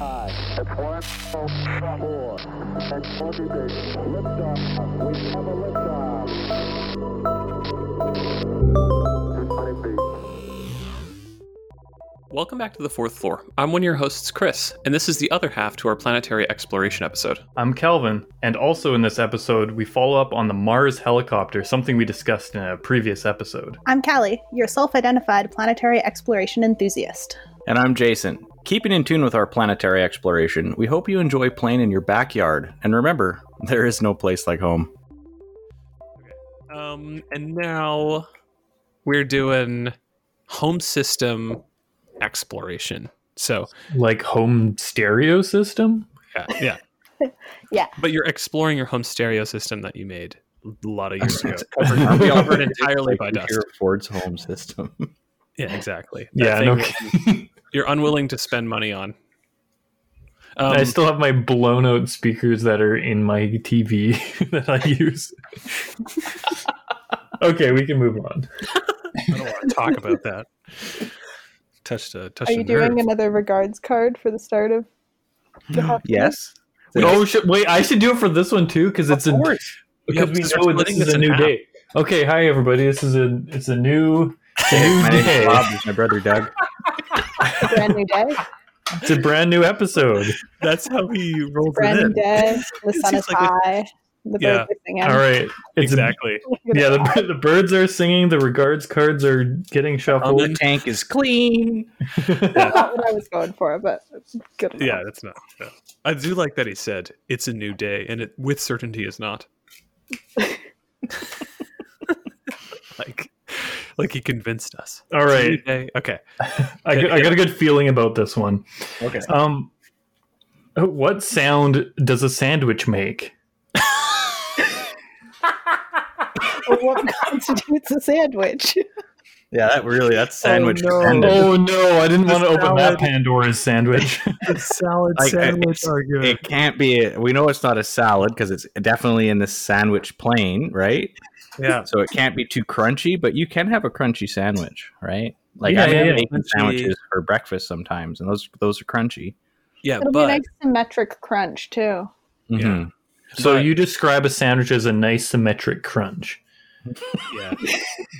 Five. It's one, four, and 20. Liftoff. We have a liftoff. Welcome back to the fourth floor. I'm one of your hosts, Chris, and this is the other half to our planetary exploration episode. I'm Calvin, and also in this episode, we follow up on the Mars helicopter, something we discussed in a previous episode. I'm Callie, your self identified planetary exploration enthusiast. And I'm Jason. Keeping in tune with our planetary exploration, we hope you enjoy playing in your backyard. And remember, there is no place like home. Um, and now we're doing home system exploration. So, Like home stereo system? yeah, yeah, Yeah. but you're exploring your home stereo system that you made a lot of years ago, Aren't covered, we all covered entirely like by we dust. hear Ford's home system. Yeah, exactly. That Yeah, thing no that you're unwilling to spend money on. Um, I still have my blown out speakers that are in my TV that I use. okay, we can move on. I don't want to talk about that. Touched a touched Are you doing nerve. another regards card for the start of the podcast? yes. Oh shit! Wait, I should do it for this one too because it's a course. because Yeah, we because we're know this is a new half. day. Okay, hi everybody. This is a it's a new it's a My new name's day. Bob. My brother Doug. Brand new day. It's a brand new episode. That's how he rolled Brand it new day. The sun is like a- high. The birds Yeah. are singing. All right, it's a- Exactly. yeah, the, the birds are singing. The regards cards are getting Oh, shuffled. the tank is clean. That's not what I was going for, but good. enough. Yeah, that's not. no. I do like that he said it's a new day, and it with certainty is not. like, like he convinced us. All right. It's a new right, day. Okay. I, got- I got a good feeling about this one. Okay. Um, what sound does a sandwich make? What constitutes a sandwich? Yeah, that really that's sandwich no. dependent. Oh no, I didn't The want to open that. Pandora's sandwich. The salad Like, it's- argument. It can't be. We know it's not a salad because it's definitely in the sandwich plane, right? Yeah. So it can't be too crunchy, but you can have a crunchy sandwich, right? Like Yeah, I yeah, make yeah. bacon sandwiches for breakfast sometimes, and those those are crunchy. Yeah, It'll be a but nice symmetric crunch too. Mhm. so But- you describe a sandwich as a nice symmetric crunch. Yeah,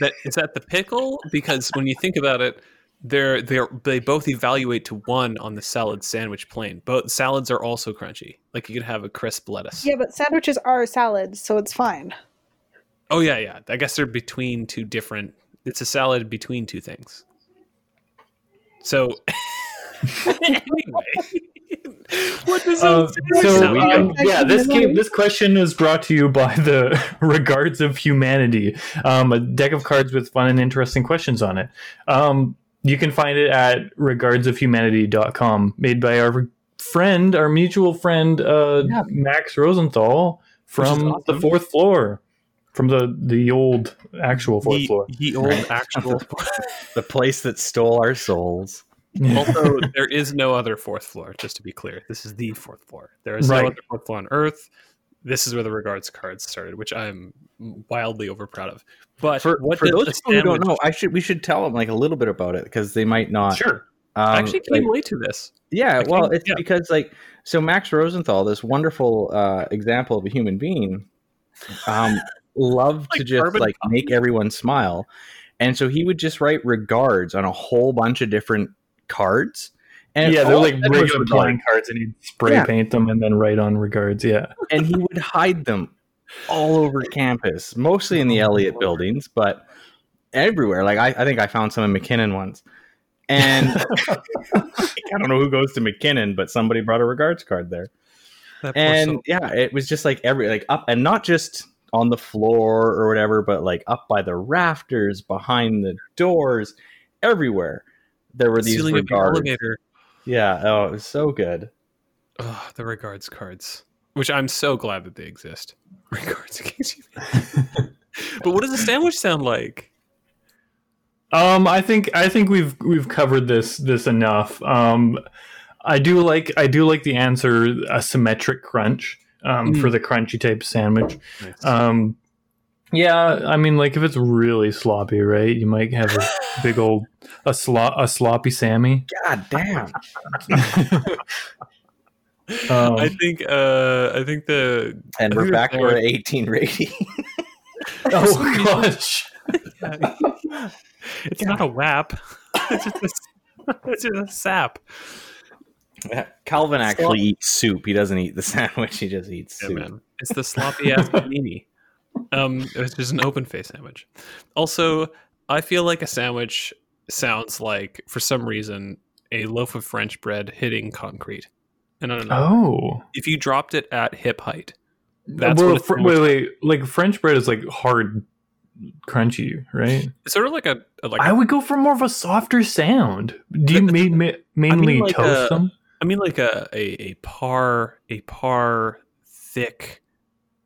that is that the pickle because when you think about it, they're they're they both evaluate to one on the salad sandwich plane. Both salads are also crunchy. Like you could have a crisp lettuce. Yeah, but sandwiches are salads, so it's fine. Oh yeah, yeah. I guess they're between two different. It's a salad between two things. So anyway, what does Uh, so sound um, yeah, this came, this question is brought to you by the Regards of Humanity, um, a deck of cards with fun and interesting questions on it. Um, you can find it at regardsofhumanity.com, made by our friend, our mutual friend, uh, Yeah. Max Rosenthal from awesome. the fourth floor, from the the old actual fourth Ye, floor. the old actual. The place that stole our souls. Also, there is no other fourth floor. Just to be clear, this is the fourth floor. There is Right. no other fourth floor on Earth. This is where the regards cards started, which I'm wildly over proud of. But For, what for those people who don't know, I should we should tell them like a little bit about it because they might not. Sure. Um, I actually came like- late to this. Yeah, well, it's yeah. because like so Max Rosenthal, this wonderful uh, example of a human being, um, loved to just like make everyone smile, and so he would just write regards on a whole bunch of different cards. And yeah, they're like it said was regular playing cards, and he'd spray Yeah. paint them and then write on regards. Yeah. and he would hide them all over campus, mostly in the oh, Elliott buildings, but everywhere. Like I, I think I found some in McKinnon once. And I don't know who goes to McKinnon, but somebody brought a regards card there. That And soul. yeah, it was just like every like up and not just on the floor or whatever, but like up by the rafters, behind the doors, everywhere. There were The these ceiling of the regards. elevator. Yeah, oh, it was so good. Oh, the regards cards, which I'm so glad that they exist. Regards, in case but what does a sandwich sound like? Um, I think I think we've we've covered this this enough. Um, I do like I do like the answer a symmetric crunch um, Mm. for the crunchy type sandwich. Nice. Um, yeah, I mean, like if it's really sloppy, right? You might have a big old a slop a sloppy Sammy. God damn. Um, I think uh I think the And we're back the to 18 rating. oh gosh. it's not a WAP. It's just a, it's just a sap. Calvin actually eats soup. He doesn't eat the sandwich. He just eats Yeah, soup. man. It's the sloppy ass panini. Um, it's just an open face sandwich. Also, I feel like a sandwich sounds like, for some reason, a loaf of French bread hitting concrete. And I don't know Oh. if you dropped it at hip height. That's well, what fr- wait, wait. Like French bread is like hard, crunchy, right? It's sort of like a like I a, would go for more of a softer sound. Do you ma- ma- mainly like toast a- them? I mean like a, a a par a par thick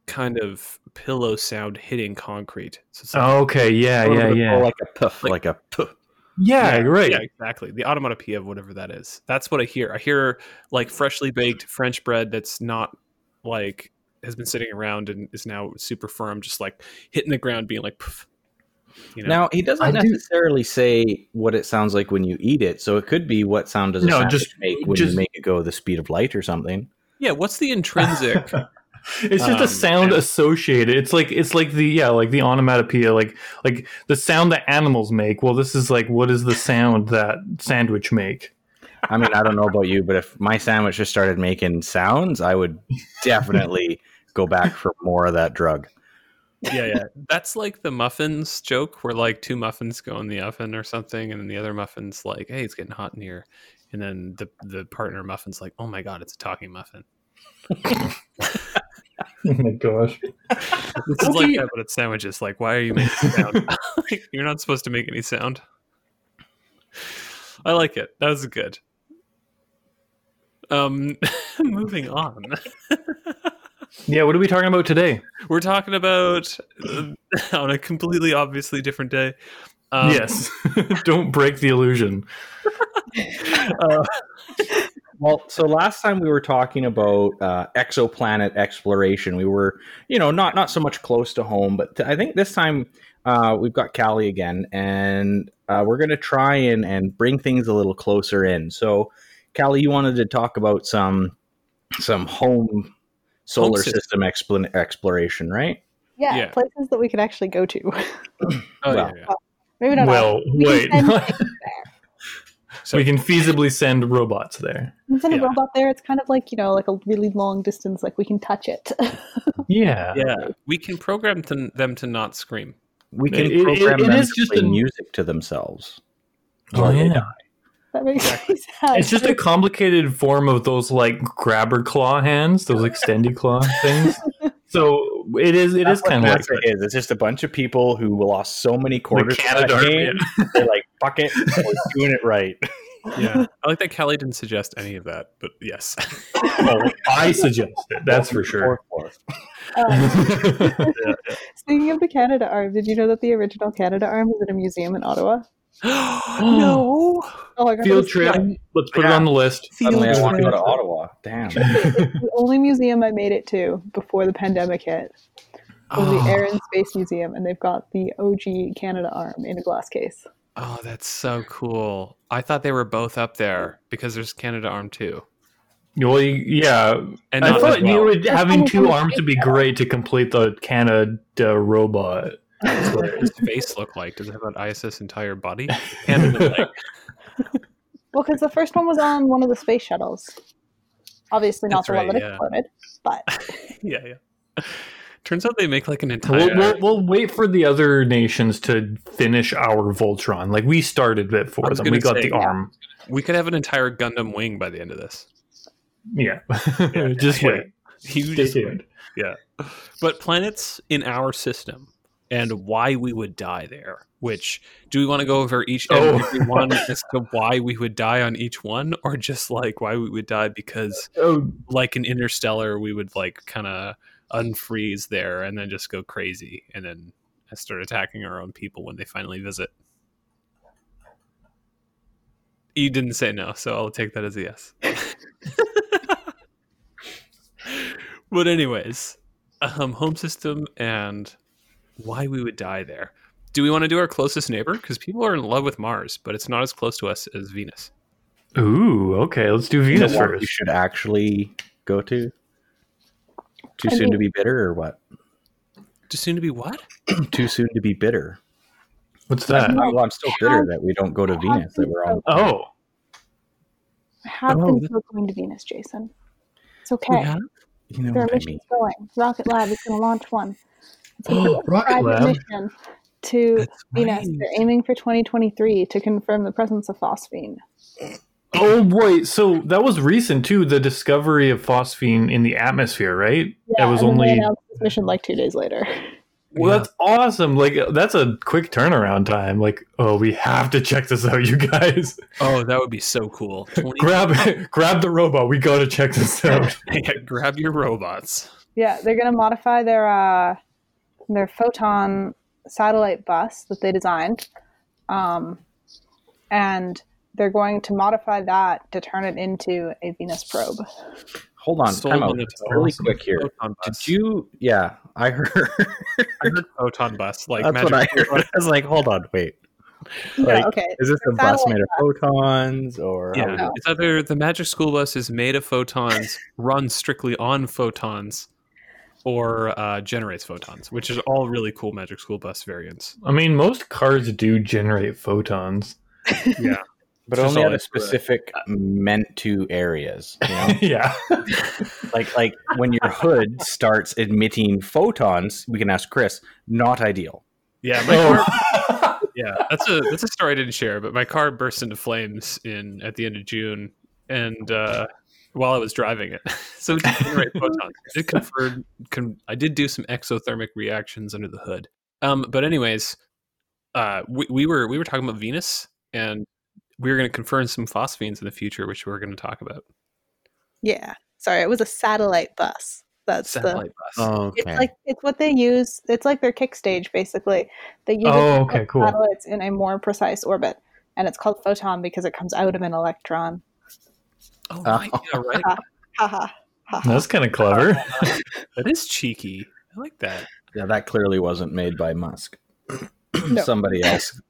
kind of pillow sound hitting concrete. So like, Oh, okay, yeah, yeah, like- yeah, or like a puff, Like- like, a puff. yeah, right. Yeah, exactly. The automatopoeia of whatever that is. That's what I hear. I hear like freshly baked French bread that's not like has been sitting around and is now super firm, just like hitting the ground, being like, Poof, you know. Now he doesn't I do- necessarily say what it sounds like when you eat it, so it could be what sound does a No, sandwich just- make when just- you make it go the speed of light or something. yeah. What's the intrinsic? it's just Um, a sound yeah. associated. It's like it's like the yeah, like the onomatopoeia, like like the sound that animals make. Well, this is like what is the sound that sandwich make? I mean, I don't know about you, but if my sandwich just started making sounds, I would definitely go back for more of that drug. yeah, yeah. That's like the muffins joke, where like two muffins go in the oven or something, and then the other muffin's like, "Hey, it's getting hot in here," and then the the partner muffin's like, "Oh my god, it's a talking muffin." Oh my gosh! This is like that, but it's sandwiches. Like, why are you making sound? you're not supposed to make any sound. I like it. That was good. Um, moving on. Yeah, what are we talking about today? We're talking about uh, on a completely obviously different day. Um, yes, don't break the illusion. uh, Well, so last time we were talking about uh, exoplanet exploration. We were, you know, not not so much close to home, but I think this time uh, we've got Callie again, and uh, we're going to try and and bring things a little closer in. So, Callie, you wanted to talk about some some home solar system. system explan- exploration, right? Yeah, Yeah. places that we could actually go to. oh, Well, yeah, yeah. Maybe not. Well, all. We wait. Can send things there. So, we can feasibly send robots there. We can send Yeah. a robot there. It's kind of like you know, like a really long distance. Like we can touch it. Yeah, yeah, we can program to, them to not scream. We can It- it- program it them is to just play a- music to themselves. Oh, while yeah. that makes me sad. It's just a complicated form of those like grabber claw hands, those extendy claw things. So it is. It is That's what kind of like NASA is. It's just a bunch of people who lost so many quarters Like to that Canadarm, game. They're like, fuck it, we're doing it right. Yeah, I like that Callie didn't suggest any of that, but yes. oh, I suggest it. That's for sure. Fourth floor. Um, speaking of the Canadarm, did you know that the original Canadarm is in a museum in Ottawa? No. Oh my god! Field trip. the- Let's put it Yeah. on the list. Suddenly I want to go to. Ottawa. Damn. the only museum I made it to before the pandemic hit was the Oh. Air and Space Museum, and they've got the OG Canadarm in a glass case. Oh, that's so cool. I thought they were both up there because there's Canada Arm too. Well, you- yeah. And I not thought as you well. would having two arms would be great to complete the Canada robot. What does his face look like? Does it have an ISS entire body? Canada leg. Well, because the first one was on one of the space shuttles. Obviously, not That's the one right, that yeah. exploded, but yeah, yeah. Turns out they make like an We'll, entire. we'll, we'll wait for the other nations to finish our Voltron. Like we started it I for was them. We gonna got say, the yeah. arm. We could have an entire Gundam wing by the end of this. Yeah. Just Yeah. wait. Huge. Stay tuned. Yeah. But planets in our system and why we would die there. Which do we want to go over each and Oh. every one as to why we would die on each one, or just like why we would die because Oh, like an interstellar we would like kind of unfreeze there and then just go crazy and then start attacking our own people when they finally visit. You didn't say no, so I'll take that as a yes. but anyways, um, home system and why we would die there. Do we want to do our closest neighbor? Because people are in love with Mars, but it's not as close to us as Venus. Ooh, okay. Let's do You know Venus what we should actually go to? Too I soon to be bitter, or what? Too soon to be what? Too soon to be bitter. What's that? No. Well, I'm still bitter that we don't go to Venus. That we're on. Oh, I have Oh, been that- going to Venus, Jason. It's okay. have? You know There are what I missions mean? going. Rocket Lab is going to launch one. It's gonna be a Rocket Lab. mission to That's Venus. right. They're aiming for 2023 to confirm the presence of phosphine. oh boy! So that was recent too. The discovery of phosphine in the atmosphere, right? Yeah, it was and then they only. announced this mission like two days later. Well, Yeah. that's awesome. Like that's a quick turnaround time. Like, oh, we have to check this out, you guys. Oh, that would be so cool. 20 grab grab the robot. We got to check this out. Yeah, grab your robots. Yeah, they're going to modify their uh, their photon satellite bus that they designed, um, and they're going to modify that to turn it into a Venus probe. Hold on, Sold time out. on the Really awesome. quick here. Photon bus. Did you? Yeah, I heard. I heard photon bus. Like That's what I heard. I was like, hold on, wait. Yeah, Like, okay. Is this a The bus made of photons or? Yeah, no. it's either the Magic School Bus is made of photons, runs strictly on photons, or uh, generates photons, which is all really cool Magic School Bus variants. I mean, most cars do generate photons. Yeah, but Just only all at a it's for- specific meant to areas. You know? yeah. like like when your hood starts emitting photons, we can ask Chris. Not ideal. yeah, my car, Oh. yeah. That's a that's a story I didn't share, but my car burst into flames in at the end of June, and uh, while I was driving it, so it did generate photons. I did confer, con, I did do some exothermic reactions under the hood. Um, but anyways, uh, we, we were we were talking about Venus, and we were going to confirm some phosphines in the future, which we're going to talk about. Yeah. Sorry, it was a satellite bus. That's Satellite bus. Oh, the. It's like it's what they use. It's like their kick stage, basically. They use Oh, okay, cool. satellites in a more precise orbit, and it's called photon because it comes out of an electron. Oh, right, yeah, right. Haha. Haha. That's kind of clever. That is cheeky. I like that. yeah, that clearly wasn't made by Musk. No. somebody else.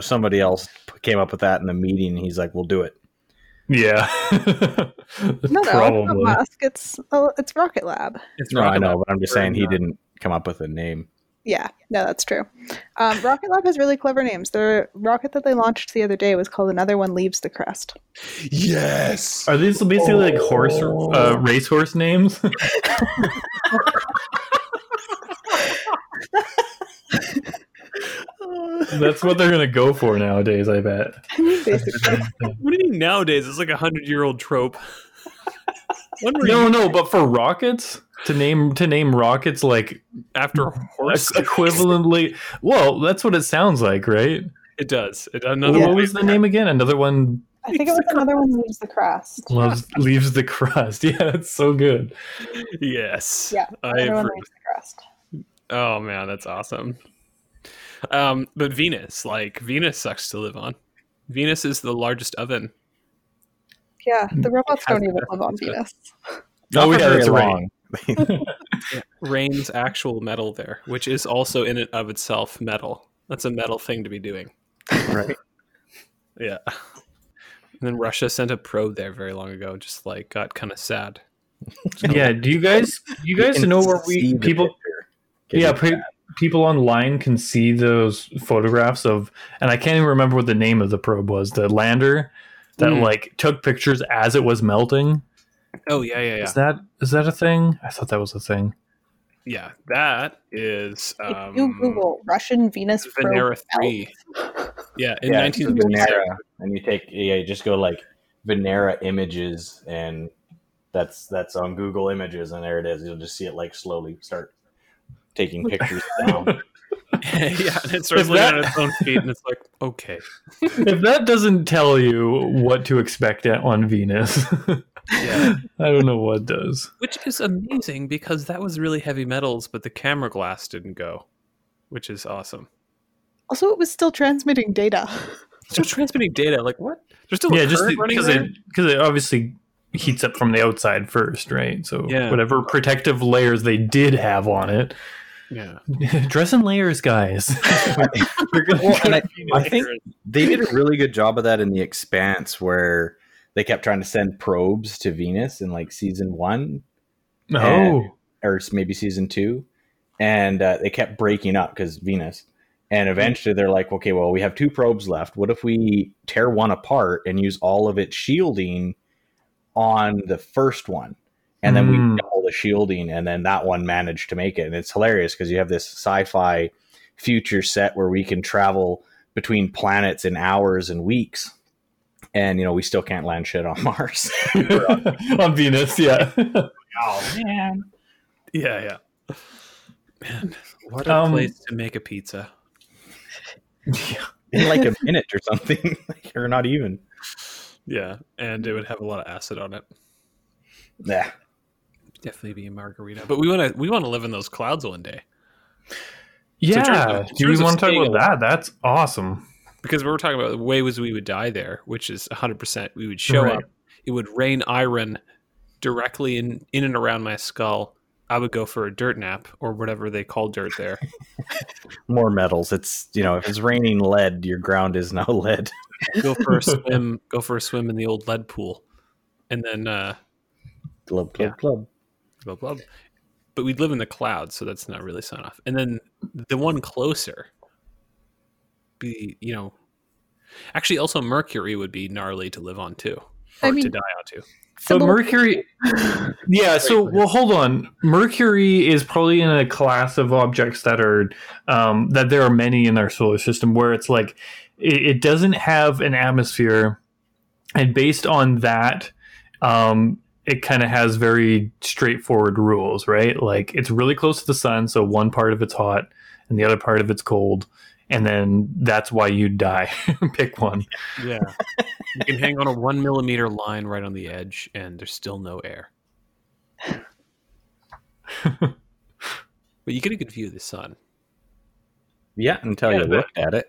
Somebody else came up with that in the meeting. And he's like, "We'll do it." Yeah. No, no, it's not Musk. It's oh, it's Rocket Lab. It's No, I know, Lab. but I'm just saying he Uh, didn't come up with a name. Yeah, no, that's true. Um, rocket Lab has really clever names. The rocket that they launched the other day was called Another One Leaves the Crust. Yes. Are these basically like horse, uh, racehorse names? That's what they're gonna go for nowadays. I bet. Basically, What do you mean nowadays? It's like a hundred year old trope. When were No, you no, but for rockets to name to name rockets like after horse? equivalently. Well, that's what it sounds like, right? It does. It, another What one was the name again? Another one I think it was Another One Leaves the crust. loves leaves the crust. Yeah, it's so good. Yes. Yeah, I Another One approve. Leaves the Crust. Oh man, that's awesome. Um, but Venus, like Venus, sucks to live on. Venus is the largest oven. Yeah, the robots don't even live on Venus. Not Oh, for yeah, very that's right. Long. Rains actual metal there, which is also in and of itself metal. That's a metal thing to be doing. Right. Yeah. And then Russia sent a probe there very long ago, just like got kind of sad. Yeah, do you guys you guys know where we people yeah, it? pe- people online can see those photographs of and I can't even remember what the name of the probe was, the lander that Mm. like took pictures as it was melting. Oh yeah, yeah, yeah, Is that is that a thing? I thought that was a thing. yeah. That is If um, you Google Russian Venus probe Venera three. Yeah, in yeah, 19 Venera, and you take yeah, you just go like Venera images, and that's that's on Google Images, and there it is. You'll just see it like slowly start taking pictures down. yeah, and it starts If looking that- at its own feet, and it's like, okay, if that doesn't tell you what to expect on Venus, yeah. I don't know what does. Which is amazing because that was really heavy metals, but the camera glass didn't go, which is awesome. Also, it was still transmitting data. Still transmitting data, like what? There's still yeah, a just because there? it because it obviously heats up from the outside first, right? So Yeah. whatever protective layers they did have on it, Yeah, dress in layers, guys. Well, and I, I think they did a really good job of that in the Expanse, where they kept trying to send probes to Venus in like season one Oh, or maybe season two, and uh, they kept breaking up because Venus. And eventually, they're like, okay, well, we have two probes left. What if we tear one apart and use all of its shielding on the first one? And then Hmm. we double the shielding, and then that one managed to make it. And it's hilarious because you have this sci-fi future set where we can travel between planets in hours and weeks. And you know, we still can't land shit on Mars. on Venus, yeah. oh man. Yeah, yeah. Man, what a Um, place to make a pizza. Yeah. in like a minute or something, or not even. Yeah, and it would have a lot of acid on it. Yeah, Definitely be a margarita. But we want to we want to live in those clouds one day yeah. terms of- Do we want to talk about that? That's awesome. Because we were talking about the ways we would die there, which is 100%. We would show Right. up. It would rain iron directly in in and around my skull. I would go for a dirt nap or whatever they call dirt there. more metals. It's you know, if it's raining lead, your ground is now lead. go for a swim. Go for a swim in the old lead pool, and then uh, Glub glub Yeah. glub. blah blah. But we'd live in the clouds, so that's not really sign off. And then the one closer, be you know, actually also Mercury would be gnarly to live on too, or I mean- to die on too. So Mercury, yeah. So well, hold on. Mercury is probably in a class of objects that are um, that there are many in our solar system where it's like it, it doesn't have an atmosphere, and based on that, um, it kind of has very straightforward rules, right? Like it's really close to the sun, so one part of it's hot and the other part of it's cold, and then that's why you die. Pick one. Yeah, you can hang on a one millimeter line right on the edge, and there's still no air. but you get a good view of the sun. Yeah, until Yeah, you but- looked at it.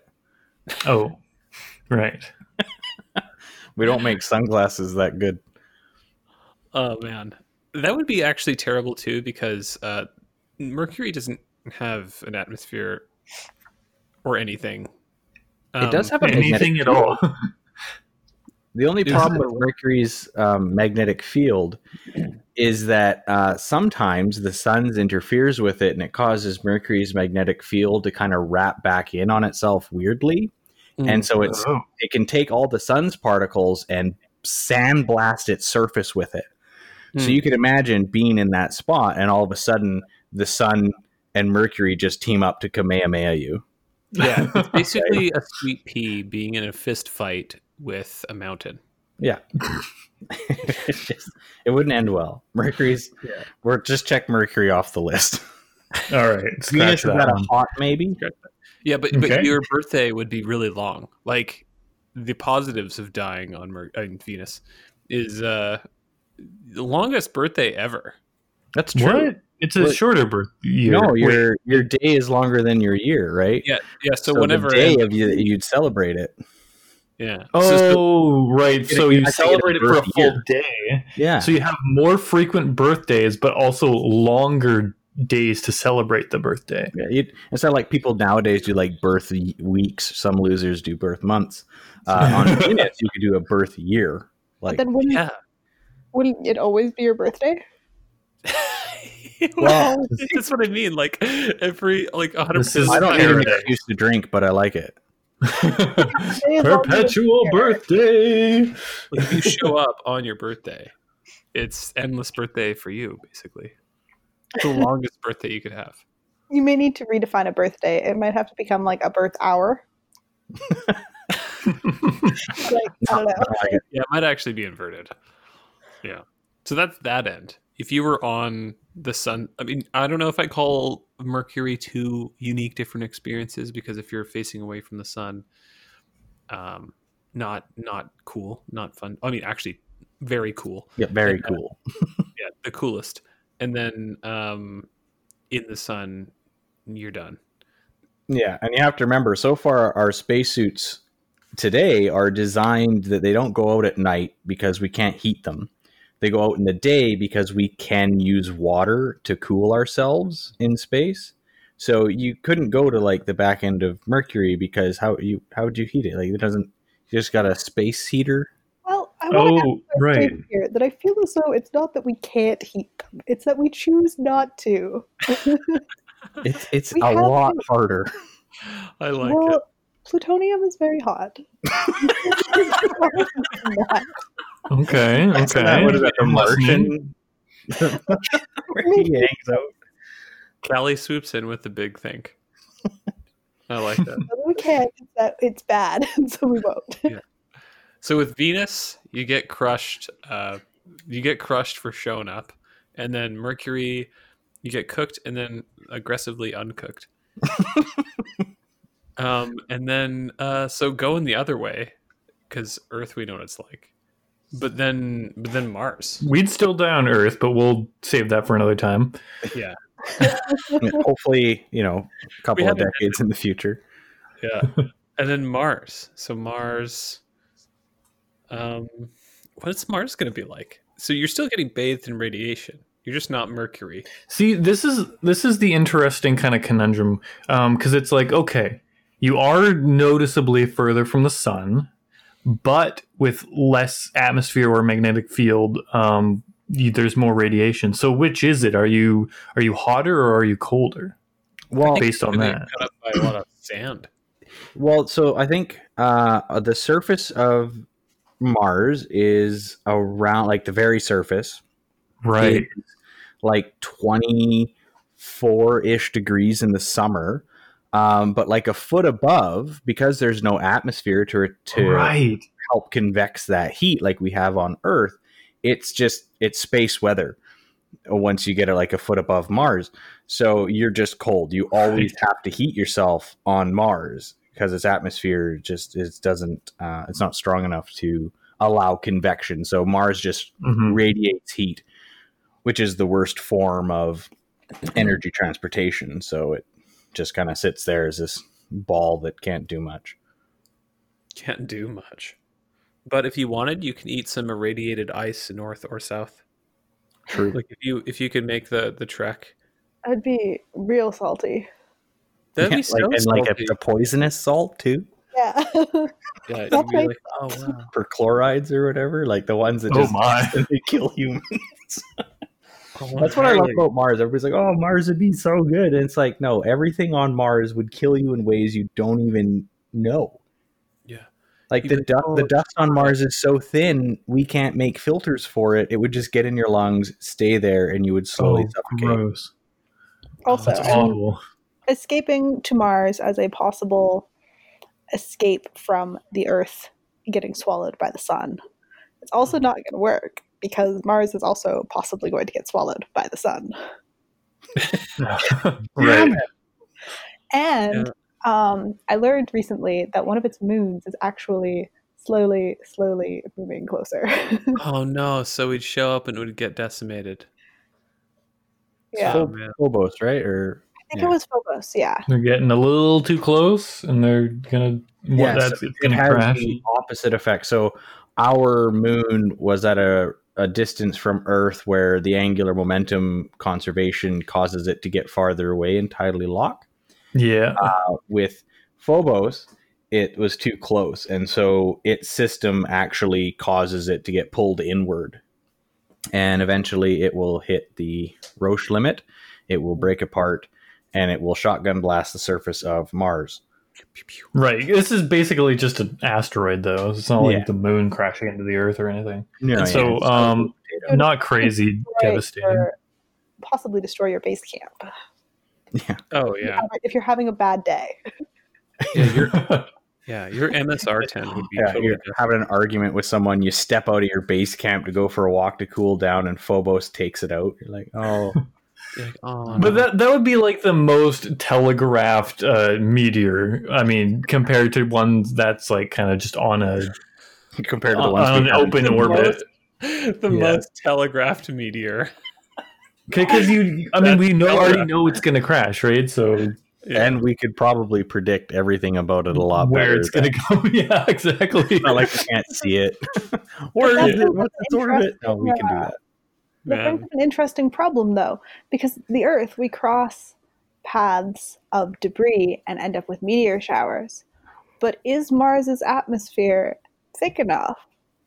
Oh, right. We don't make sunglasses that good. Oh man, that would be actually terrible too because uh, Mercury doesn't have an atmosphere or anything. it does Um, have a Anything magnetic at all. The only problem with Mercury's um, magnetic field is that uh, sometimes the sun's interferes with it, and it causes Mercury's magnetic field to kind of wrap back in on itself weirdly. Mm. and so it's Oh. it can take all the sun's particles and sandblast its surface with it. So Hmm. you could imagine being in that spot, and all of a sudden the sun and Mercury just team up to Kamehameha you. Yeah, it's basically a sweet pea being in a fist fight with a mountain. Yeah, just- it wouldn't end well. Mercury's Yeah. we're just check Mercury off the list. All right. Venus Scratch is that that a hot maybe? Yeah, but Okay. but your birthday would be really long. Like the positives of dying on Mer- on Venus is uh the longest birthday ever. That's true. What? It's a What? shorter birth year. No, Wait, your your day is longer than your year, right? Yeah, yeah. So, the whenever day of you, you'd celebrate it. yeah. Oh, So- so- right. So you you actually get a celebrate it for a full year. day. Yeah, So you have more frequent birthdays, but also longer days to celebrate the birthday. Yeah, you'd, instead of like people nowadays do like birth weeks, some losers do birth months. Uh, on Venus, you could do a birth year. Like, then wouldn't, yeah. wouldn't it always be your birthday? Well, that's what I mean. Like every like hundred This is- percent. I don't need an Paradise. excuse to drink, but I like it. Day is longer than Perpetual birthday. Like if you show up on your birthday, it's endless birthday for you, basically. It's the longest birthday you could have. You may need to redefine a birthday. It might have to become like a birth hour. like, I don't know. I like it. Yeah, it might actually be inverted. Yeah. So that's that end. If you were on the sun, I mean, I don't know if I call Mercury two unique different experiences because if you're facing away from the sun, um, not not cool, not fun. I mean, actually, very cool. Yeah, very Yeah. cool. Yeah, the coolest. And then um, in the sun, you're done. Yeah, and you have to remember, so far our spacesuits today are designed that they don't go out at night because we can't heat them. They go out in the day because we can use water to cool ourselves in space. So you couldn't go to like the back end of Mercury because how you how would you heat it? Like it doesn't. You just got a space heater. Well, I want to Oh, right. here that I feel as though it's not that we can't heat them; it's that we choose not to. It's it's We a lot to- harder. I like well, it. plutonium is very hot. Not. Okay. Isn't that- Okay. what is that? The I'm listening. Martian. Where he hangs out. Callie swoops in with the big think. I like that. we can't. It's that it's bad, so we won't. So with Venus, you get crushed. Uh, you get crushed for showing up, and then Mercury, you get cooked and then aggressively uncooked. um, and then uh, so going the other way, because Earth we know what it's like, but then but then Mars. We'd still die on Earth, but we'll save that for another time. Yeah, Hopefully, you know, a couple of decades in the future. yeah, and then Mars. So Mars. Um, what's Mars going to be like? So you're still getting bathed in radiation. You're just not Mercury. See, this is this is the interesting kind of conundrum because it's like, okay, you are noticeably further from the sun, but with less atmosphere or magnetic field, um, you, there's more radiation. So, which is it? Are you are you hotter or are you colder? Well, Based on that. cut up by a lot of sand. Well, so I think uh, the surface of Mars is around like the very surface, Right. like 24 ish degrees in the summer. Um, but like a foot above, because there's no atmosphere to to Right. help convex that heat like we have on Earth, it's just it's space weather. Once you get it like a foot above Mars, so you're just cold. You always have to heat yourself on Mars because its atmosphere just it doesn't uh, it's not strong enough to allow convection. So Mars just Mhm. radiates heat, which is the worst form of energy transportation. So it just kind of sits there as this ball that can't do much. Can't do much. But if you wanted, you can eat some irradiated ice north or south. True. Like if you if you could make the the trek, I'd be real salty. that'd Yeah, be so like, and like a, a poisonous salt too Yeah. yeah, you'd be like, oh wow. for chlorides or whatever, like the ones that Oh just my. kill humans. Oh, That's what I love about Mars. Everybody's like, "Oh, Mars would be so good," and it's like, no, everything on Mars would kill you in ways you don't even know. Yeah. Like the Even du- though- the dust on Mars is so thin, we can't make filters for it. It would just get in your lungs, stay there, and you would slowly Oh, suffocate. gross. also, That's I mean, awful. escaping to Mars as a possible escape from the Earth getting swallowed by the sun. It's also hmm. not going to work because Mars is also possibly going to get swallowed by the sun. right. And um, I learned recently that one of its moons is actually slowly, slowly moving closer. Oh no! So we'd show up and it would get decimated. yeah, man. Phobos, right? Or I think yeah. it was Phobos. Yeah, They're getting a little too close, and they're gonna. Yeah, that's so it's it gonna has crash. the opposite effect. So our moon was at a, a distance from Earth where the angular momentum conservation causes it to get farther away and tidally lock. Yeah. Uh, with Phobos, it was too close, and so its system actually causes it to get pulled inward, and eventually it will hit the Roche limit. It will break apart, and it will shotgun blast the surface of Mars. Right. This is basically just an asteroid, though. It's not like Yeah. the moon crashing into the Earth or anything. No, And so, it's- um, not crazy devastating. possibly destroy your base camp yeah. Oh yeah, if you're having a bad day. yeah. Your yeah, your MSR ten would be Yeah, totally you're different. having an argument with someone. You step out of your base camp to go for a walk to cool down, and Phobos takes it out. You're like, oh, You're like, oh, But no. that that would be like the most telegraphed uh, meteor. I mean, compared to one that's like kind of just on a compared to the on, ones on we an open seen. orbit. the Yeah. most telegraphed meteor. Because you, I mean, we know already know it's going to crash, right? So Yeah. and we could probably predict everything about it a lot where better. it's going to go? yeah, exactly. It's not like we can't see it. Where that's is it? What's its orbit? No, we can do that. That Man. brings up an interesting problem, though, because the Earth, we cross paths of debris and end up with meteor showers. But is Mars's atmosphere thick enough?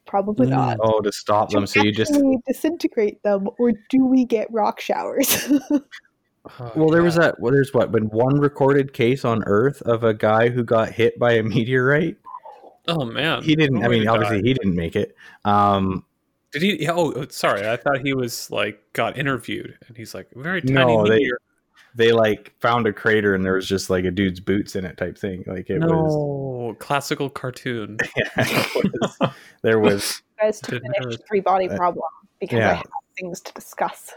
probably not. Oh, to stop them. So you just disintegrate them, or do we get rock showers? Oh, well, there was that. Well, there's what been one recorded case on Earth of a guy who got hit by a meteorite. Oh man, He didn't. I mean, obviously, God. he didn't make it. Um, Did he? Oh, oh, sorry. I thought he was like got interviewed, and he's like very tiny No, they- meteor. they like found a crater and there was just like a dude's boots in it, type thing. Like it was. No, classical cartoon. it was- there was. guys to Didn't finish three body Uh, problem because yeah. I have things to discuss.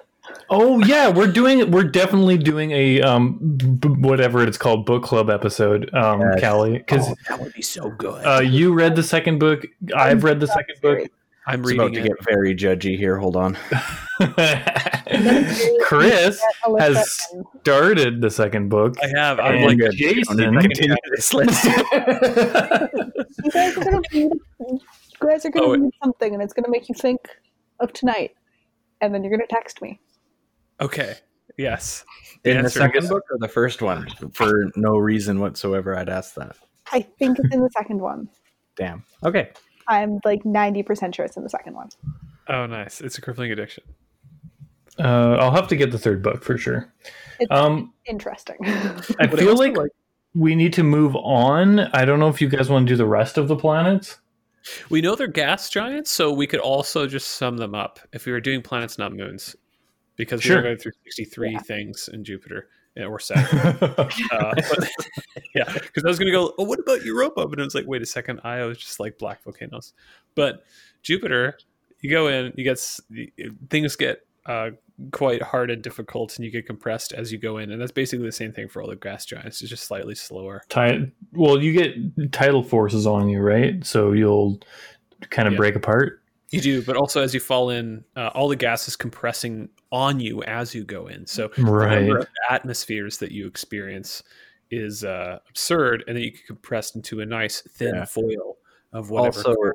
Oh yeah, we're doing we're definitely doing a um b- whatever it's called book club episode, um, Yes. Callie, because Oh, that would be so good. uh, you read the second book, I've read the second book. I'm It's about to it. get very judgy here. Hold on. Chris has started the second book. I have. I'm like. Jason. Don't need to continue this list. you guys are gonna read, you guys are gonna Oh, read something, and it's gonna make you think of tonight, and then you're gonna text me. okay, yes. In the second is- book or the first one? For no reason whatsoever, I'd ask that. I think it's in the second one. Damn. Okay. I'm like ninety percent sure it's in the second one. Oh, nice. It's a crippling addiction. Uh, I'll have to get the third book for sure. It's Um, interesting. I feel also, like, we need to move on. I don't know if you guys want to do the rest of the planets. We know they're gas giants, so we could also just sum them up if we were doing planets, not moons, because we are going through 63 things in Jupiter or Saturn. uh, but- yeah, because I was going to go, oh, what about Europa? But it was like, wait a second, Io is just like black volcanoes. But Jupiter, you go in, you get things get uh, quite hard and difficult, and you get compressed as you go in, and that's basically the same thing for all the gas giants. It's just slightly slower. Ti- well, you get tidal forces on you, right? So you'll kind of Yeah. break apart. You do, but also as you fall in, uh, all the gas is compressing on you as you go in. So the number of atmospheres that you experience is uh, absurd, and then you get compressed into a nice thin Yeah. foil of whatever. Also-.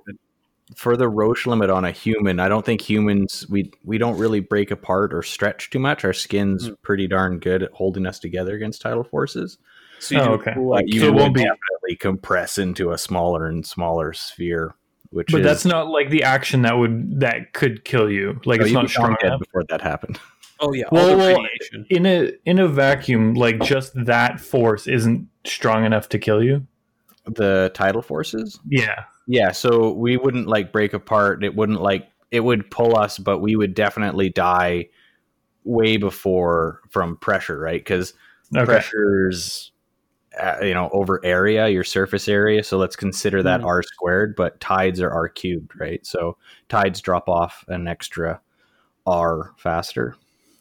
For the Roche limit on a human, I don't think humans we we don't really break apart or stretch too much. Our skin's Hmm. pretty darn good at holding us together against tidal forces. so you Oh, okay. like you So won't be- definitely compress into a smaller and smaller sphere, which But is that's not like the action that would that could kill you. Like it's you'd not strong enough. before that happened. oh yeah, Well, well. In a in a vacuum, like just that force isn't strong enough to kill you. The tidal forces, Yeah. yeah. So we wouldn't like break apart. It wouldn't like it would pull us, but we would definitely die way before from pressure, right? Because Okay. pressure's uh, you know over area your surface area so let's consider that Mhm. r squared but tides are r cubed right so tides drop off an extra r faster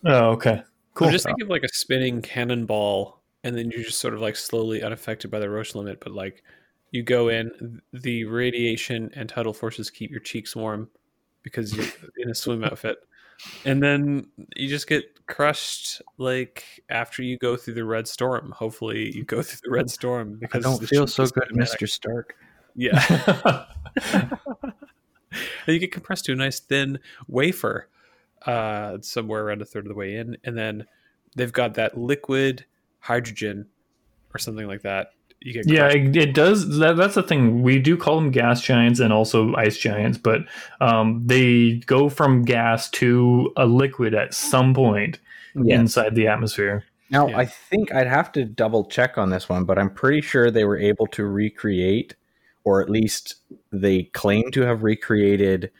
Oh, okay. Cool. Cool. just think of like a spinning cannonball, and then you're just sort of like slowly unaffected by the Roche limit. But like you go in, the radiation and tidal forces keep your cheeks warm because you're in a swim outfit, and then you just get crushed like after you go through the red storm. Hopefully, you go through the red storm i because don't feel so good mr stark Yeah, you get compressed to a nice thin wafer, uh, somewhere around a third of the way in, and then they've got that liquid hydrogen or something like that. You get yeah, it, it does. That, that's the thing. We do call them gas giants and also ice giants, but um, they go from gas to a liquid at some point inside the atmosphere. now Yeah. i think i'd have to double check on this one but i'm pretty sure they were able to recreate or at least they claim to have recreated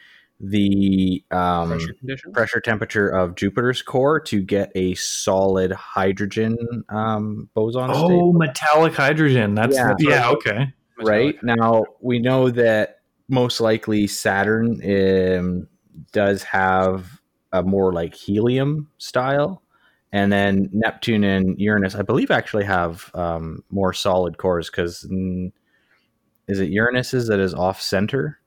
the um, pressure pressure temperature of Jupiter's core to get a solid hydrogen um, boson Oh, state. metallic hydrogen. That's Yeah. yeah. okay. Right now, we know that most likely Saturn um, does have a more like helium style, and then Neptune and Uranus, I believe, actually have um, more solid cores. Because is it Uranus's that is off center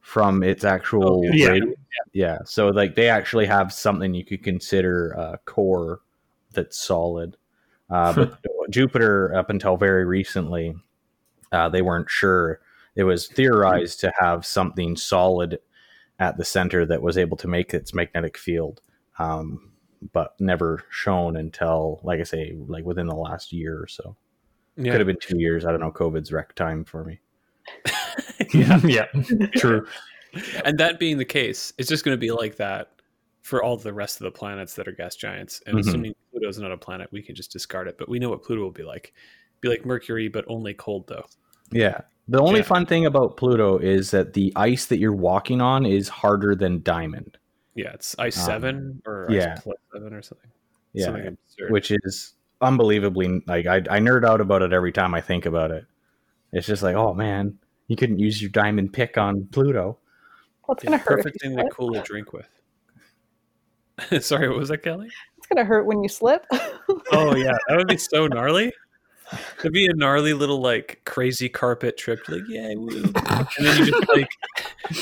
from its actual Oh, yeah. radius? Yeah. So like they actually have something you could consider a core that's solid. Uh, but Jupiter, up until very recently, uh, they weren't sure. It was theorized to have something solid at the center that was able to make its magnetic field, um, but never shown until, like I say, like within the last year or so. Yeah. Could have been two years. I don't know. COVID's wrecked time for me. yeah. yeah, true. And that being the case, it's just going to be like that for all the rest of the planets that are gas giants. And Mhm. assuming Pluto's not a planet, we can just discard it. But we know what Pluto will be like. Be like Mercury, but only cold though. Yeah. The only Yeah. fun thing about Pluto is that the ice that you're walking on is harder than diamond. Yeah, it's ice Um, seven or yeah. ice plus seven or something. Yeah. Something which is unbelievably like I, I nerd out about it every time I think about it. It's just like, oh man, you couldn't use your diamond pick on Pluto. What's Yeah, gonna hurt? perfect if you thing to cool a drink with. Sorry, what was that, Kelly? It's gonna hurt when you slip. Oh yeah, that would be so gnarly. It'd be a gnarly little like crazy carpet trip. Like yeah, woo. and then you just like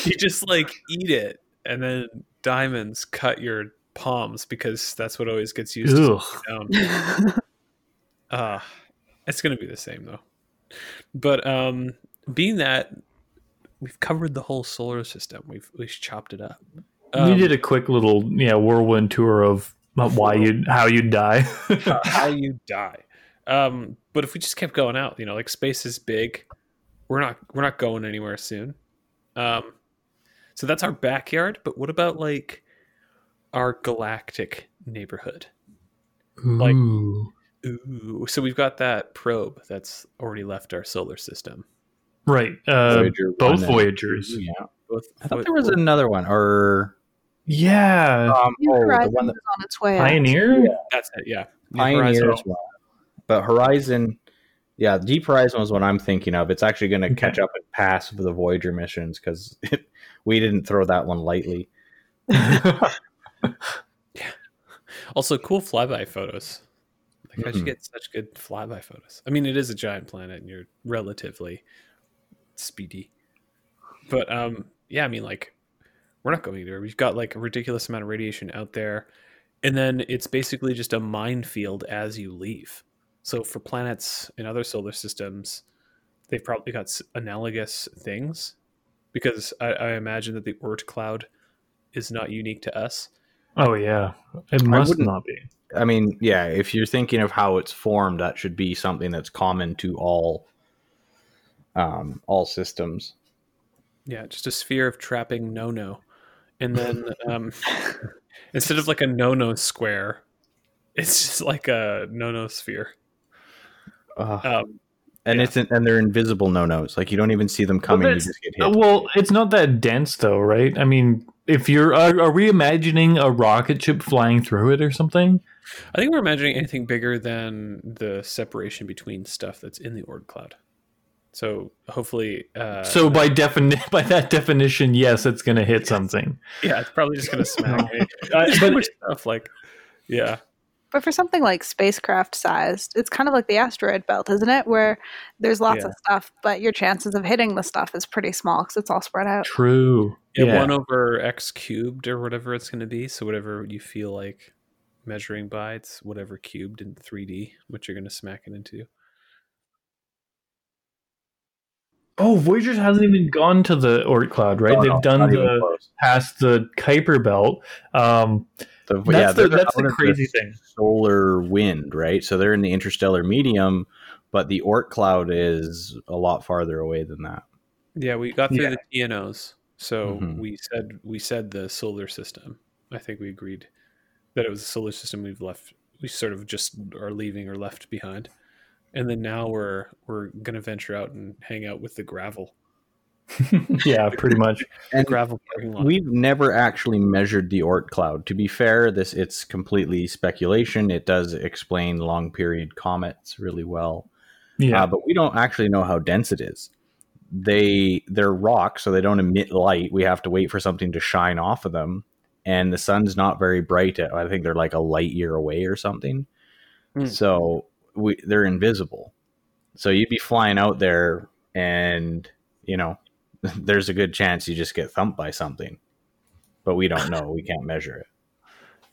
you just like eat it, and then diamonds cut your palms because that's what always gets used to Ugh. slow down. Uh, it's gonna be the same though. But um, being that we've covered the whole solar system, we've we've chopped it up. we Um, did a quick little yeah whirlwind tour of why you how you die. uh, how you die. Um, but if we just kept going out, you know, like space is big. We're not we're not going anywhere soon. Um, so that's our backyard. But what about like our galactic neighborhood? Like- Ooh. Ooh, so we've got that probe that's already left our solar system. right, uh, Voyager both Voyagers. Yeah. Both, I thought there was another one or Yeah, um, New oh, the one that is on its way. out. Pioneer. that's it. Yeah, Pioneer as well. But Horizon yeah, Deep Horizon was what I'm thinking of. It's actually going to Okay. catch up and pass the Voyager missions because we didn't throw that one lightly. Yeah. Also, cool flyby photos. Like, how'd you get such good flyby photos? I mean, it is a giant planet, and you're relatively speedy. But um, yeah, I mean, like, we're not going anywhere. We've got like a ridiculous amount of radiation out there, and then it's basically just a minefield as you leave. So for planets in other solar systems, they've probably got analogous things, because I, I imagine that the Oort cloud is not unique to us. oh yeah, it must not be. I mean, yeah, if you're thinking of how it's formed, that should be something that's common to all um, all systems. Yeah, just a sphere of trapping no no. And then um, instead of like a no no square, it's just like a no no sphere. Ugh. Um, and yeah. it's and they're invisible no nos. Like you don't even see them coming. you just get Uh, hit. Well, it's not that dense though, right? I mean, if you're, are, are we imagining a rocket ship flying through it or something? I think we're imagining anything bigger than the separation between stuff that's in the Oort cloud. So hopefully, uh, so by defini- by that definition, yes, it's going to hit something. yeah, it's probably just gonna smack me. Uh, but- stuff like, yeah, But for something like spacecraft sized, it's kind of like the asteroid belt, isn't it? Where there's lots Yeah. of stuff, but your chances of hitting the stuff is pretty small because it's all spread out. True. yeah, Yeah. one over x cubed or whatever it's gonna be. So whatever you feel like measuring by, it's whatever cubed in 3D, which you're gonna smack it into. Oh, Voyager hasn't even gone to the Oort cloud, right? Oh, They've no, done the past the Kuiper belt. Um, The- that's yeah, the they're that's out the of crazy thing. solar wind, right? So they're in the interstellar medium, but the Oort cloud is a lot farther away than that. Yeah, we got through Yeah. the TNOs. So Mhm. we said we said the solar system. I think we agreed that it was a solar system we've left we sort of just are leaving or left behind. And then now we're we're gonna venture out and hang out with the gravel. yeah, pretty much. The gravel. We've never actually measured the Oort cloud. To be fair, this it's completely speculation. It does explain long period comets really well. Yeah. uh, but we don't actually know how dense it is. They they're rock, so they don't emit light. We have to wait for something to shine off of them, and the sun's not very bright. I think they're like a light year away or something. Hmm. So we they're invisible. So you'd be flying out there, and you know, there's a good chance you just get thumped by something. But we don't know. we can't measure it.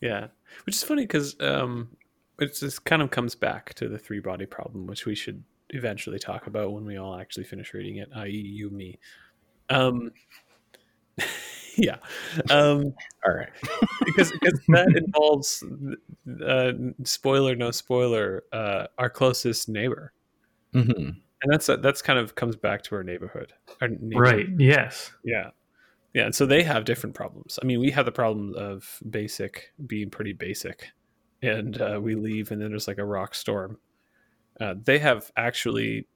Yeah, which is funny because um, it just kind of comes back to the three body problem, which we should eventually talk about when we all actually finish reading it, i.e., you, me. Um, yeah, um, All right. because because that involves uh, spoiler, no spoiler, uh, our closest neighbor, hmm and that's that's kind of comes back to our neighborhood. Our neighborhood. Right. Yes. Yeah. Yeah. And so they have different problems. I mean, we have the problem of basic being pretty basic, and uh, we leave, and then there's like a rock storm. Uh, they have actually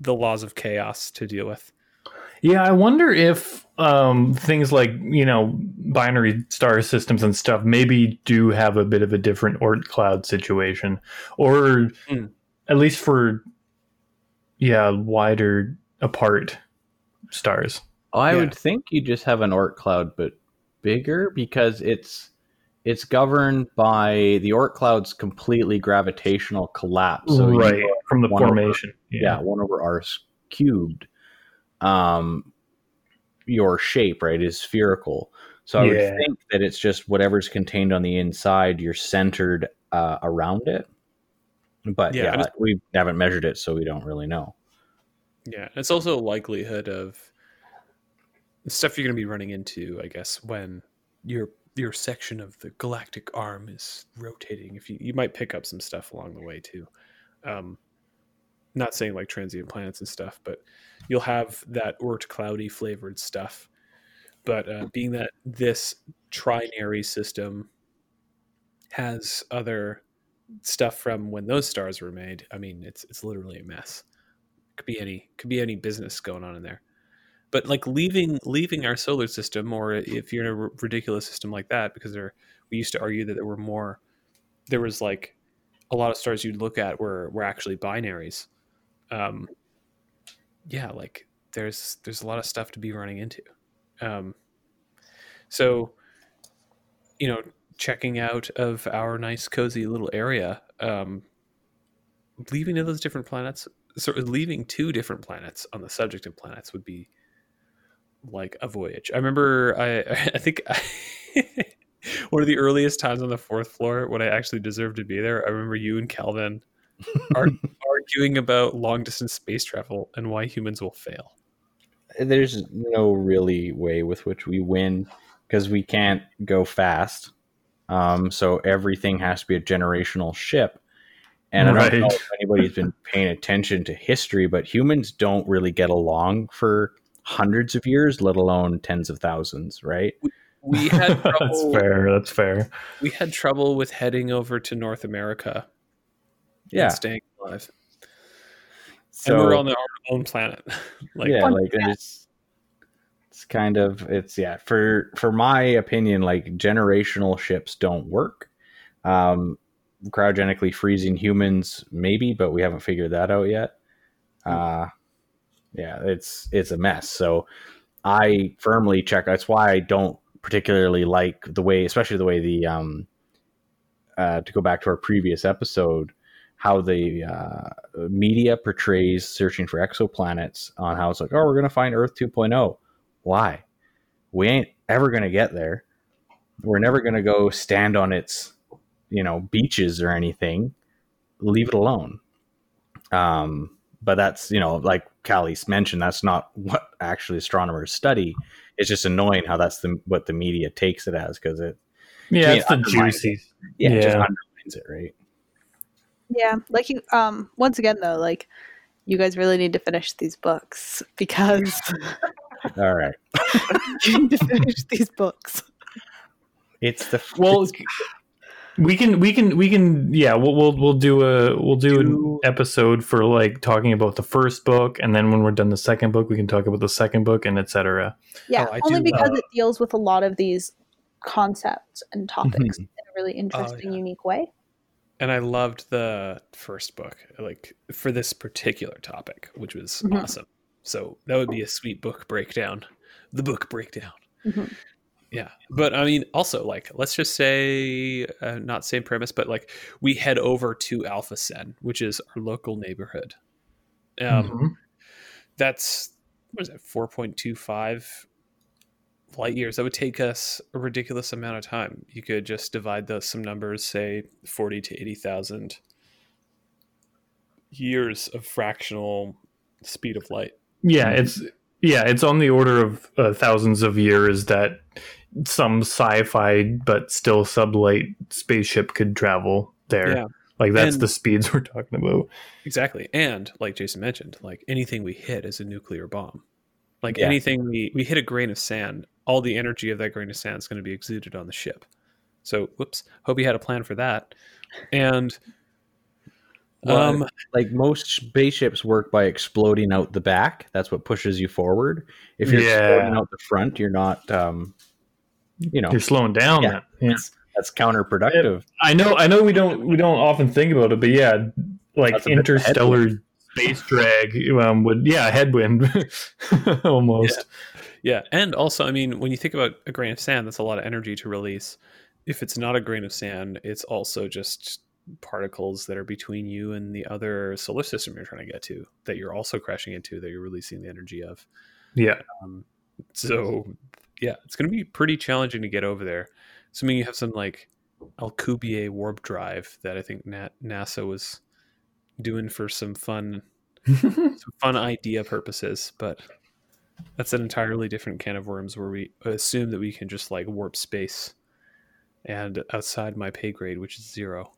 the laws of chaos to deal with. Yeah, I wonder if um, things like you know binary star systems and stuff maybe do have a bit of a different Oort cloud situation, or Hmm. at least for yeah wider apart stars. I Yeah. would think you just have an Oort cloud, but bigger because it's it's governed by the Oort cloud's completely gravitational collapse. So right from the one over- formation. yeah, one over r cubed. Um, your shape right is spherical. So I Yeah. would think that it's just whatever's contained on the inside. You're centered uh, around it. But Yeah, yeah, it's- we haven't measured it, so we don't really know. Yeah, it's also a likelihood of stuff you're going to be running into, I guess, when your your section of the galactic arm is rotating. If you you might pick up some stuff along the way too. Um, not saying like transient planets and stuff, but you'll have that Oort cloudy flavored stuff. But uh, being that this trinary system has other stuff from when those stars were made, I mean, it's it's literally a mess. Could be any could be any business going on in there. But like leaving leaving our solar system or if you're in a r- ridiculous system like that because there we used to argue that there were more there was like a lot of stars you'd look at were were actually binaries. Um yeah like there's there's a lot of stuff to be running into. Um so you know checking out of our nice cozy little area um leaving to those different planets sort of leaving two different planets on the subject of planets would be like a voyage. I remember I I think I, one of the earliest times on the fourth floor when I actually deserved to be there. I remember you and Calvin are arguing about long distance space travel and why humans will fail. there's no really way with which we win because we can't go fast. Um, so everything has to be a generational ship. And I don't know if anybody's been paying attention to history, but humans don't really get along for hundreds of years, let alone tens of thousands, right? We had that's fair. That's fair. we had trouble with heading over to North America. Yeah. and staying alive. So and we're on our own planet. like yeah, like it's it's kind of it's yeah for for my opinion, like generational ships don't work. Um, cryogenically freezing humans maybe, but we haven't figured that out yet. Uh, yeah, it's it's a mess. So I firmly check. That's why I don't particularly like the way, especially the way the um, uh, to go back to our previous episode, how the uh, media portrays searching for exoplanets on how it's like, oh, we're gonna find Earth 2.0. Why? We ain't ever gonna get there. We're never gonna go stand on its, you know, beaches or anything. Leave it alone. Um, but that's you know, like Callie mentioned, that's not what actually astronomers study. It's just annoying how that's the what the media takes it as because it Yeah, mean, it's the undermine juicy. yeah, it just Yeah. undermines it, right? Yeah, like you. Um, once again, though, like you guys really need to finish these books because All right, you need to finish these books. it's the Well, we can we can we can yeah we'll we'll, we'll do a we'll do Do- an episode for like talking about the first book and then when we're done the second book we can talk about the second book and etc Yeah, Oh, only do, because uh, it deals with a lot of these concepts and topics in a really interesting, yeah. unique way. and I loved the first book, like for this particular topic, which was Mhm. awesome. So that would be a sweet book breakdown. The book breakdown. Mhm. Yeah, but I mean, also like, let's just say, uh, not same premise, but like we head over to Alpha Cen, which is our local neighborhood. Um, Mhm. That's what is that, four point two five light years. That would take us a ridiculous amount of time. You could just divide those some numbers, say forty to eighty thousand years of fractional speed of light. Yeah it's yeah it's on the order of uh, thousands of years that some sci-fi but still sublight spaceship could travel there Yeah. Like that's And- the speeds we're talking about. Exactly. And like Jason mentioned, like anything we hit is a nuclear bomb. Like Yeah. anything we, we hit a grain of sand, all the energy of that grain of sand is going to be exuded on the ship. So, whoops. Hope you had a plan for that. And Well, um, like most spaceships work by exploding out the back. That's what pushes you forward. If you're Yeah. exploding out the front, you're not. Um, you know, You're slowing down. Yeah. That. Yeah. that's counterproductive. I know. I know. We don't. We don't often think about it, but yeah, like That's a bit of a interstellar space drag um, would. Yeah, headwind almost. Yeah, and also, I mean, when you think about a grain of sand, that's a lot of energy to release. If it's not a grain of sand, it's also just particles that are between you and the other solar system you're trying to get to that you're also crashing into that you're releasing the energy of. Yeah. Um, so, yeah, it's going to be pretty challenging to get over there. Assuming you have some like Alcubierre warp drive that I think Na- NASA was doing for some fun some fun idea purposes, but that's an entirely different can of worms where we assume that we can just like warp space and outside my pay grade, which is zero.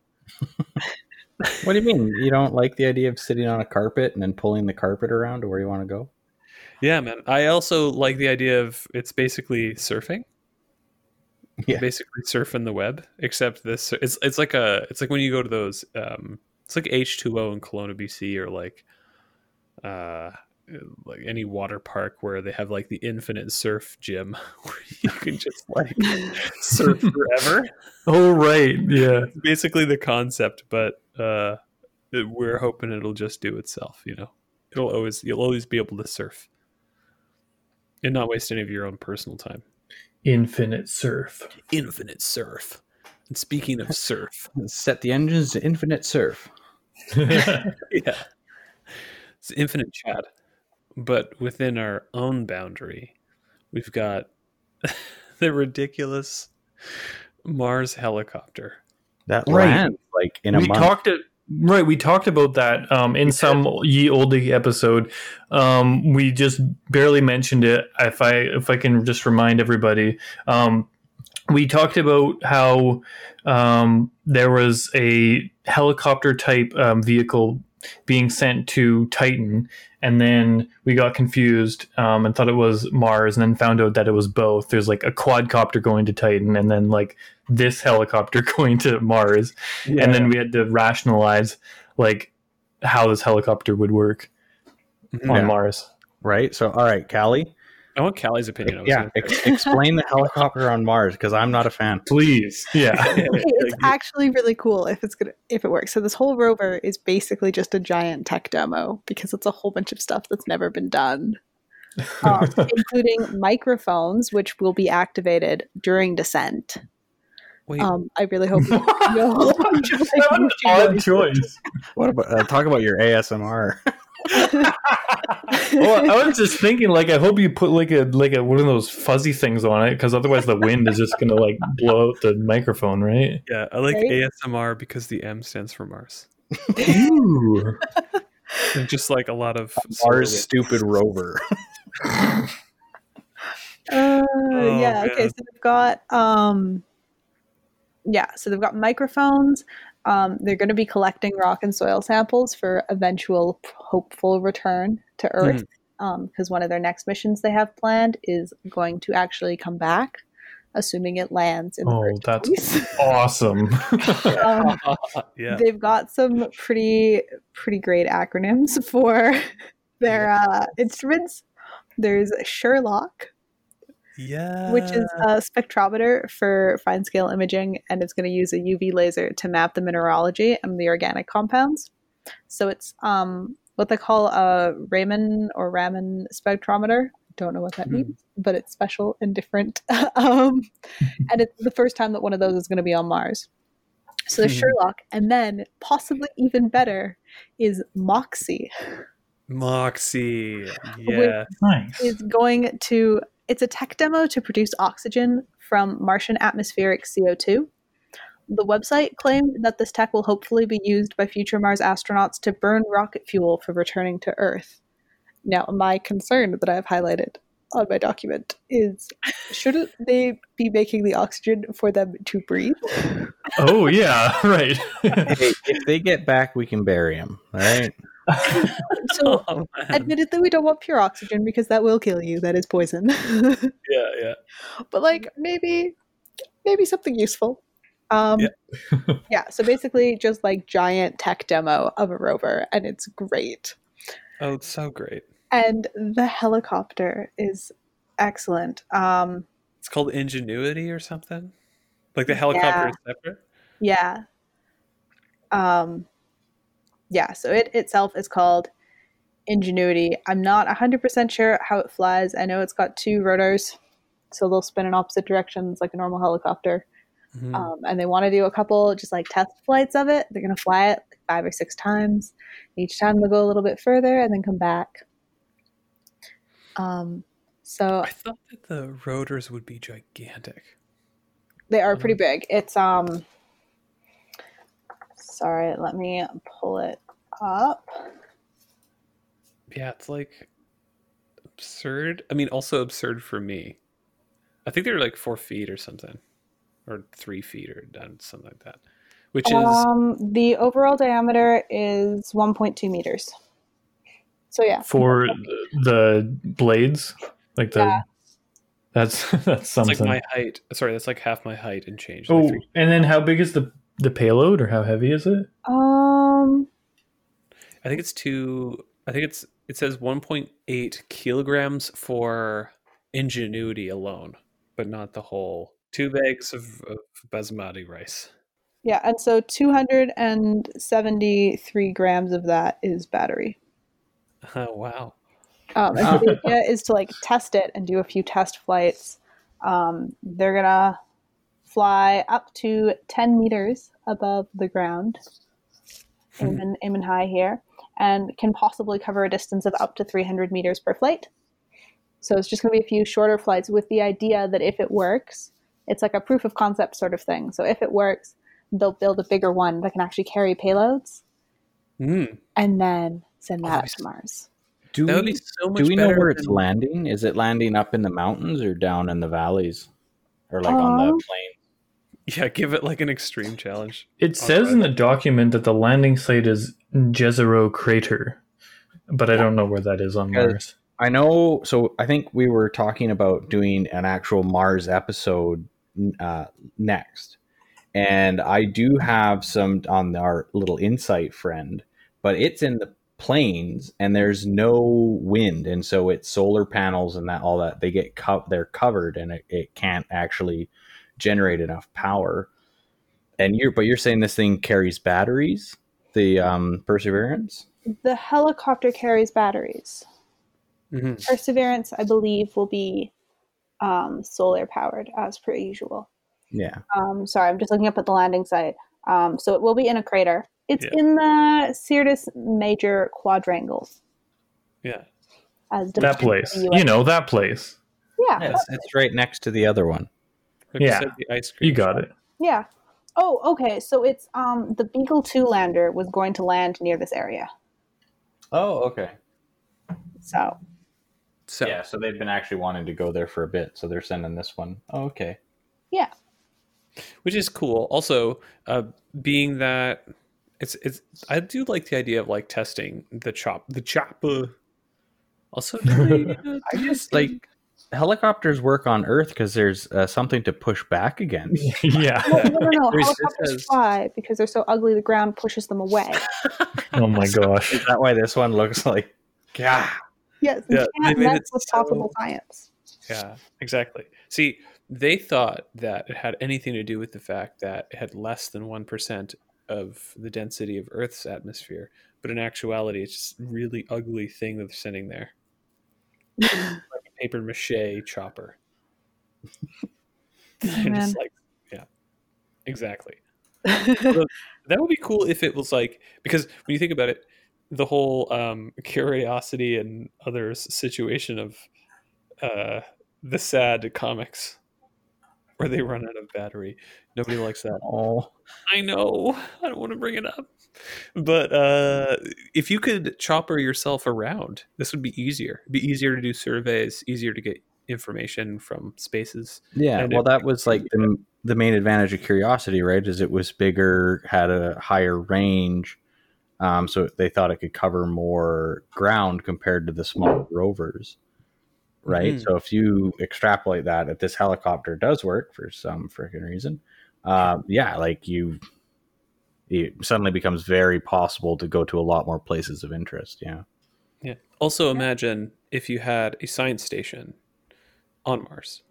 What do you mean? You don't like the idea of sitting on a carpet and then pulling the carpet around to where you want to go? Yeah, man. I also like the idea of it's basically surfing. Yeah. Basically surfing the web, except this it's it's like a it's like when you go to those um it's like H2O in Kelowna, BC or like uh like any water park where they have like the infinite surf gym where you can just like surf forever. Oh right. Yeah. basically the concept, but uh, it- we're hoping it'll just do itself. You know, it'll always you'll always be able to surf and not waste any of your own personal time. Infinite surf. Infinite surf. And speaking of surf, Set the engines to infinite surf. yeah, it's infinite chat, but within our own boundary, we've got the ridiculous Mars helicopter. That Right. lands like in a we month. talked it right. We talked about that um, in some ye olde episode. Um, we just barely mentioned it. If I if I can just remind everybody, um, we talked about how um, there was a helicopter type um, vehicle being sent to Titan, and then we got confused um, and thought it was Mars, and then found out that it was both. There's like a quadcopter going to Titan, and then like this helicopter going to Mars, and then we had to rationalize like how this helicopter would work Mhm. on Yeah. Mars. right? So, all right, Callie. I want Callie's opinion. I was Yeah, ex- explain the helicopter on Mars because I'm not a fan. Please, yeah, it's actually really cool if it's gonna if it works. So this whole rover is basically just a giant tech demo because it's a whole bunch of stuff that's never been done, um, including microphones, which will be activated during descent. Wait, Um, I really hope you know a whole bunch of, like, an odd choice. What about uh, talk about your ASMR? Well, I was just thinking, like, I hope you put like a like a one of those fuzzy things on it, because otherwise the wind is just gonna like blow out the microphone, right? yeah, I like Right? ASMR because the M stands for Mars. Ooh. And just like a lot of Mars stupid rover. Uh, yeah. man. Okay. So they've got um, yeah. So they've got microphones. Um, they're going to be collecting rock and soil samples for eventual hopeful return to Earth. Because one of their next missions they have planned is going to actually come back, assuming it lands in the Oh, that's place. awesome. um, yeah. They've got some pretty pretty great acronyms for their uh, instruments. There's SHERLOC, Yeah. which is a spectrometer for fine scale imaging, and it's going to use a UV laser to map the mineralogy and the organic compounds. So it's um, what they call a Raman or Raman spectrometer. Don't know what that Hmm. means, but it's special and different. um, and it's the first time that one of those is going to be on Mars. So there's Hmm. SHERLOC, and then possibly even better is Moxie. Moxie. Yeah. nice. is going to it's a tech demo to produce oxygen from Martian atmospheric CO2. The website claimed that this tech will hopefully be used by future Mars astronauts to burn rocket fuel for returning to Earth. Now, my concern that I've highlighted on my document is shouldn't they be making the oxygen for them to breathe? Oh yeah, right. Hey, if they get back, we can bury them, Right? So Oh, admittedly we don't want pure oxygen because that will kill you. That is poison. yeah, yeah. but like maybe maybe something useful. Um Yeah. yeah, so basically just like giant tech demo of a rover and it's great. Oh, it's so great. And the helicopter is excellent. Um It's called Ingenuity or something. Like the helicopter is separate. Yeah. Um, yeah, so it itself is called Ingenuity. I'm not 100% sure how it flies. I know it's got two rotors, so they'll spin in opposite directions like a normal helicopter. Mhm. Um, and they want to do a couple just like test flights of it. They're going to fly it like five or six times. Each time they'll go a little bit further and then come back. Um, so I thought that the rotors would be gigantic. They are pretty big. It's um sorry, let me pull it up. Yeah, it's like absurd. I mean, also absurd for me. I think they're like four feet or something, or three feet or done something like that. Which is Um the overall diameter is 1.2 meters. So yeah. For the blades, like the Yeah. that's that's it's something. like my height. Sorry, that's like half my height and change. like oh, three- and then how big is the the payload, or how heavy is it? Um I think it's two. I think it's it says 1.8 kilograms for ingenuity alone, but not the whole two bags of, of basmati rice. yeah, and so 273 grams of that is battery. Oh wow! Um, and so the idea is to like test it and do a few test flights. Um, they're gonna fly up to 10 meters above the ground, aiming, aiming high here, and can possibly cover a distance of up to 300 meters per flight. So it's just gonna be a few shorter flights with the idea that if it works, it's like a proof of concept sort of thing. So if it works, they'll build a bigger one that can actually carry payloads Mm, and then send that up to Mars. Do we, be so much. do we know better where it's landing? Is it landing up in the mountains or down in the valleys? Or like on the Um, plain? Yeah, give it like an extreme challenge. It says in the document that the landing site is Jezero Crater, but I don't know where that is on Mars. I know. So I think we were talking about doing an actual Mars episode uh, next, and I do have some on our little InSight friend, but it's in the plains and there's no wind, and so it's solar panels and that all that they get co- they're covered and it, it can't actually generate enough power. And you're but you're saying this thing carries batteries, the um, Perseverance. The helicopter carries batteries. hmm Perseverance, I believe, will be um, solar powered as per usual. Yeah. Um, sorry, I'm just looking up at the landing site. Um, so it will be in a crater. It's Yeah. in the Syrtis Major Quadrangle. Yeah, As That place, you know that place. Yeah, It's, it's right next to the other one. Like you Yeah. said, the ice cream. You got shop. it. yeah. Oh, okay. So it's um the Beagle Two lander was going to land near this area. Oh, okay. So So Yeah, so they've been actually wanting to go there for a bit, so they're sending this one. Oh, okay. yeah, which is cool. Also, uh, being that it's it's I do like the idea of like testing the chop the chopper. Also, do uh, I just like helicopters work on Earth because there's uh, something to push back against. yeah. no, no, no, no. Helicopters says- fly because they're so ugly. The ground pushes them away. Oh my gosh. Is that why this one looks like? Yeah. Yes, you Yeah, they can't mess it with so- possible science. yeah, exactly. See, they thought that it had anything to do with the fact that it had less than one percent of the density of Earth's atmosphere, but in actuality, it's just a really ugly thing that they're sending there, like a paper mache chopper. Just like, yeah, exactly. That would be cool if it was like because when you think about it, the whole um, curiosity and others situation of uh, the sad comics where they run out of battery. Nobody likes that. Oh, I know. I don't want to bring it up. But uh, if you could chopper yourself around, this would be easier. It'd be easier to do surveys, easier to get information from spaces. yeah. And well, it- that was like the the main advantage of Curiosity, right? Is it was bigger, had a higher range, um, so they thought it could cover more ground compared to the small rovers, right? Mhm. So if you extrapolate that, if this helicopter does work for some freaking reason, uh, yeah, like you, it suddenly becomes very possible to go to a lot more places of interest. Yeah. Yeah. Also, imagine if you had a science station on Mars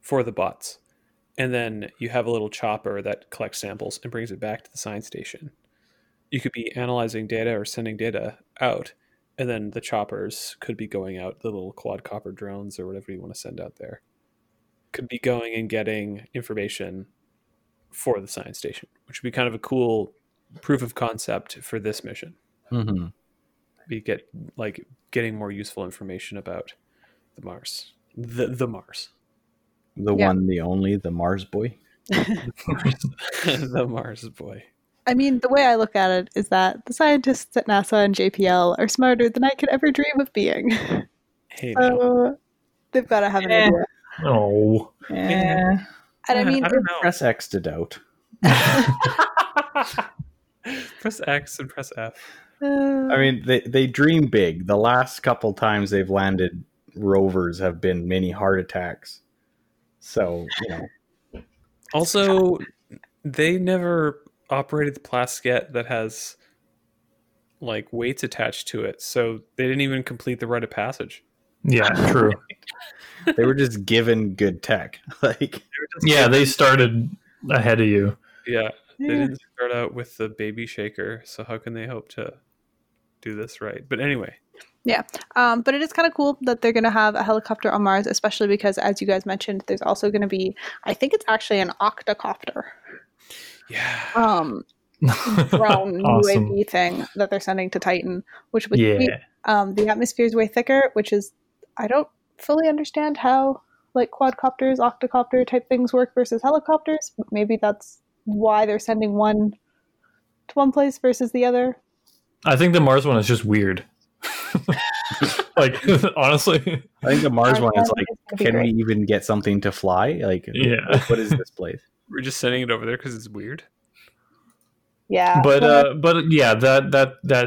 for the bots, and then you have a little chopper that collects samples and brings it back to the science station. You could be analyzing data or sending data out, and then the choppers could be going out, the little quadcopter drones or whatever you want to send out there, could be going and getting information for the science station, which would be kind of a cool proof of concept for this mission Mm-hmm. be get like getting more useful information about the Mars, the the Mars, The Yeah. one, the only, the Mars boy. the Mars boy. I mean, the way I look at it is that the scientists at NASA and JPL are smarter than I could ever dream of being. Hey, now. So they've got to have an Eh. idea. Oh, Yeah. And I mean, I don't know. Press X to doubt. press X and press F. uh, mean, they, they dream big. The last couple times they've landed rovers have been many heart attacks. So, you know, Also, they never operated the plasket that has like weights attached to it, so they didn't even complete the rite of passage. yeah, true. they were just given good tech. Like, Yeah, they started ahead of you. Yeah, they didn't start out with the baby shaker, so how can they hope to do this right? But anyway, Yeah, Um, but it is kind of cool that they're going to have a helicopter on Mars, especially because, as you guys mentioned, there's also going to be, I think it's actually an octocopter yeah, um, drone awesome. UAV thing that they're sending to Titan, which would Yeah. be, um, the atmosphere is way thicker, which is, I don't fully understand how like quadcopters, octocopter type things work versus helicopters, but maybe that's why they're sending one to one place versus the other. I think the Mars one is just weird. like honestly, I think the Mars one is like, is gonna can we even get something to fly? Like, Yeah. what is this place? we're just sending it over there because it's weird. Yeah. but uh, but yeah, that that that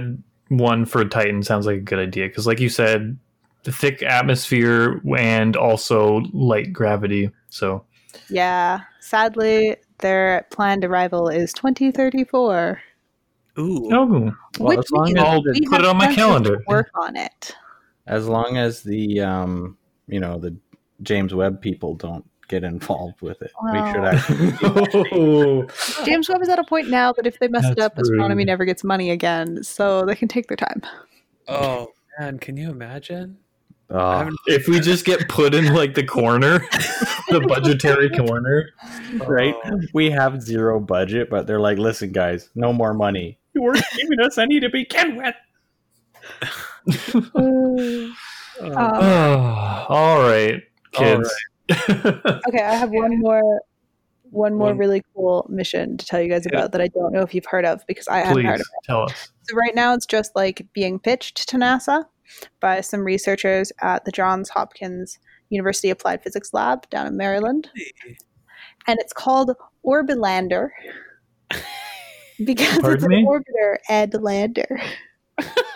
one for Titan sounds like a good idea because, like you said, the thick atmosphere and also light gravity. So yeah. Sadly, their planned arrival is 2034. Ooh, oh, Well, Which as long means I'll as, we put it on my calendar. Work on it. as long as the um, you know, the James Webb people don't get involved with it, we should actually. Oh. James Webb is at a point now that if they mess it That's up, astronomy never gets money again, so they can take their time. oh man, can you imagine? I Oh, if we just get put in like the corner, the budgetary corner. right? Oh. We have zero budget, but they're like, listen, guys, no more money. You weren't giving us any to begin with. Oh. Um, all right, All kids. okay, I have one more, one more One- really cool mission to tell you guys Yeah. about that I don't know if you've heard of because I haven't heard of. it. tell us. So right now it's just like being pitched to NASA by some researchers at the Johns Hopkins University Applied Physics Lab down in Maryland, and it's called Orbilander because it's an me? orbiter and lander.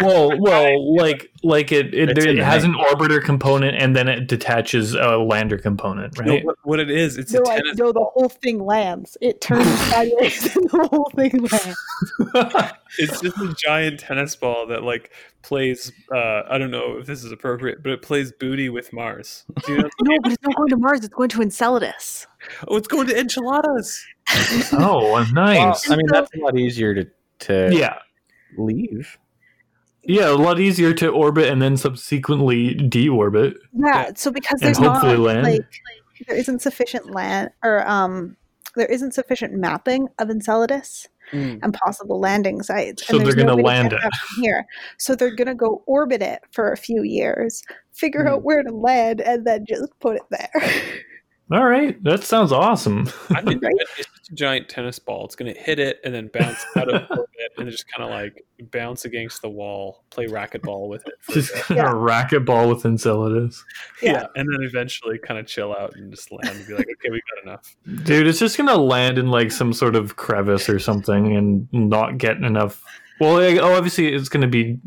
Well, well, like like it it, It's it has an orbiter component and then it detaches a lander component, No, right? what, what it is, it's No, a I, tennis. no, the whole thing lands. It turns sideways, and the whole thing lands. It's just a giant tennis ball that like plays. Uh, I don't know if this is appropriate, but it plays booty with Mars. Do you know? No, but it's not going to Mars. It's going to Enceladus. oh, it's going to enchiladas. oh, Well, nice. I mean, that's a lot easier to, to yeah. leave. Yeah, a lot easier to orbit and then subsequently deorbit. Yeah. So because there's not hopefully land. like there isn't sufficient land or um there isn't sufficient mapping of Enceladus Mm. and possible landing sites. So and there's they're gonna no way to land it. here. So they're gonna go orbit it for a few years, figure Hmm. out where to land, and then just put it there. All right, that sounds awesome. I mean, it's just a giant tennis ball. It's going to hit it and then bounce out of orbit and just kind of like bounce against the wall, play racquetball with it. Just kind of racquetball with Enceladus. yeah. and then eventually kind of chill out and just land and be like, okay, we got enough. Dude, it's just gonna land in like some sort of crevice or something and not get enough. Well, like, oh, obviously it's gonna be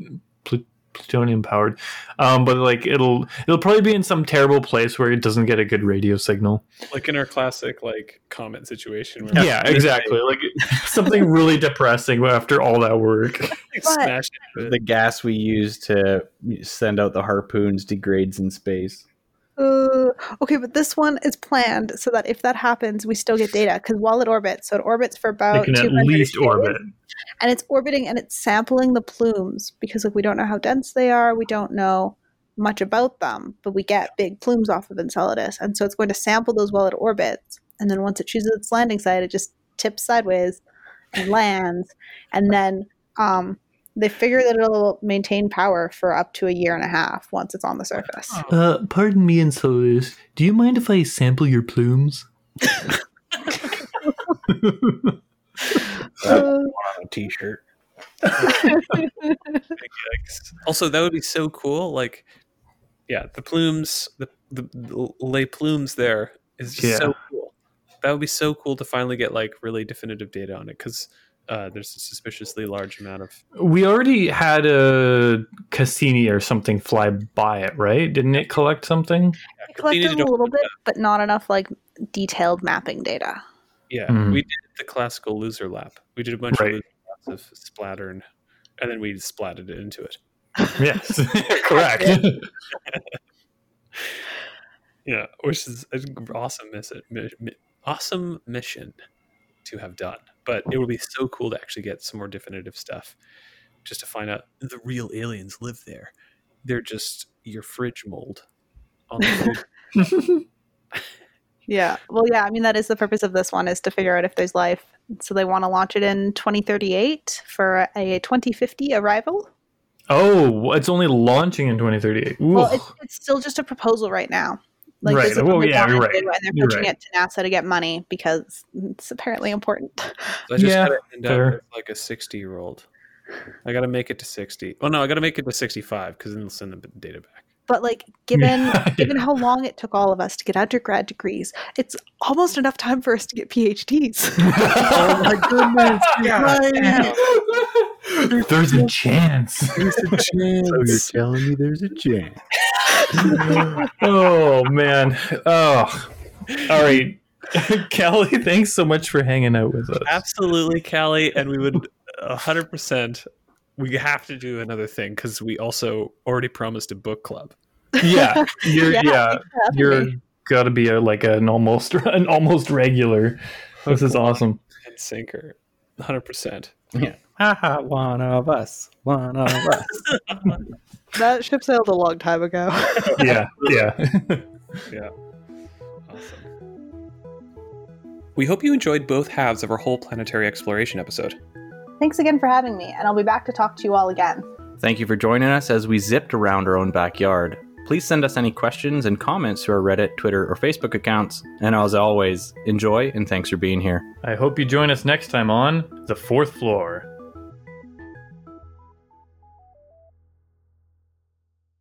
pl- plutonium powered, um, but like it'll it'll probably be in some terrible place where it doesn't get a good radio signal. Like in our classic like comet situation. Where Yeah, exactly. Like something really depressing after all that work. Like, smash into it. The gas we use to send out the harpoons degrades in space. Uh, okay, but this one is planned so that if that happens, we still get data because while it orbits, so it orbits for It about can at least days, orbit. And it's orbiting and it's sampling the plumes because like we don't know how dense they are, we don't know much about them, but we get big plumes off of Enceladus, and so it's going to sample those while it orbits, and then once it chooses its landing site, it just tips sideways and lands, and then um, they figure that it'll maintain power for up to a year and a half once it's on the surface. Uh, pardon me, Enceladus. Do you mind if I sample your plumes? Uh, On a t-shirt. Also, that would be so cool. Like, yeah, the plumes, the the, the lay plumes there is just Yeah. so cool. That would be so cool to finally get like really definitive data on it because uh, there's a suspiciously large amount of. We already had a Cassini or something fly by it, right? Didn't it collect something? I collected a little bit, but not enough like detailed mapping data. Yeah, Hmm. we did the classical loser lap. We did a bunch Right. of loser laps of splatter and, and then we splatted it into it. Yes, correct. Yeah, which is an awesome mission, awesome mission to have done. But it would be so cool to actually get some more definitive stuff, just to find out the real aliens live there. They're just your fridge mold. On the food. Yeah. Well, yeah. I mean, that is the purpose of this one is to figure out if there's life. So they want to launch it in 2038 for a 2050 arrival. oh, it's only launching in 2038. Ooh. Well, it's, it's still just a proposal right now. Like Right. Well, yeah, you're right. and they're You're pitching right. it to NASA to get money because it's apparently important. So I just Yeah, gotta end fair. up like a sixty-year-old. I gotta make it to sixty. Oh no, I gotta make it to sixty-five because then they'll send the data back. But like, given Yeah. given how long it took all of us to get undergrad degrees, it's almost enough time for us to get PhDs. oh my goodness! There's a chance. There's a chance. so you're telling me there's a chance? oh man. Oh. All right. Callie, thanks so much for hanging out with us. Absolutely, Callie, and we would hundred percent. We have to do another thing because we also already promised a book club. Yeah, you're yeah, Yeah, thanks for having you're me. got to be a like an almost an almost regular. This is awesome. and sinker, hundred percent. Yeah. Haha, one of us. One of us. that ship sailed a long time ago. Yeah, yeah. Yeah, awesome. We hope you enjoyed both halves of our whole planetary exploration episode. Thanks again for having me, and I'll be back to talk to you all again. Thank you for joining us as we zipped around our own backyard. Please send us any questions and comments to our Reddit, Twitter, or Facebook accounts. And as always, enjoy and thanks for being here. I hope you join us next time on the fourth floor.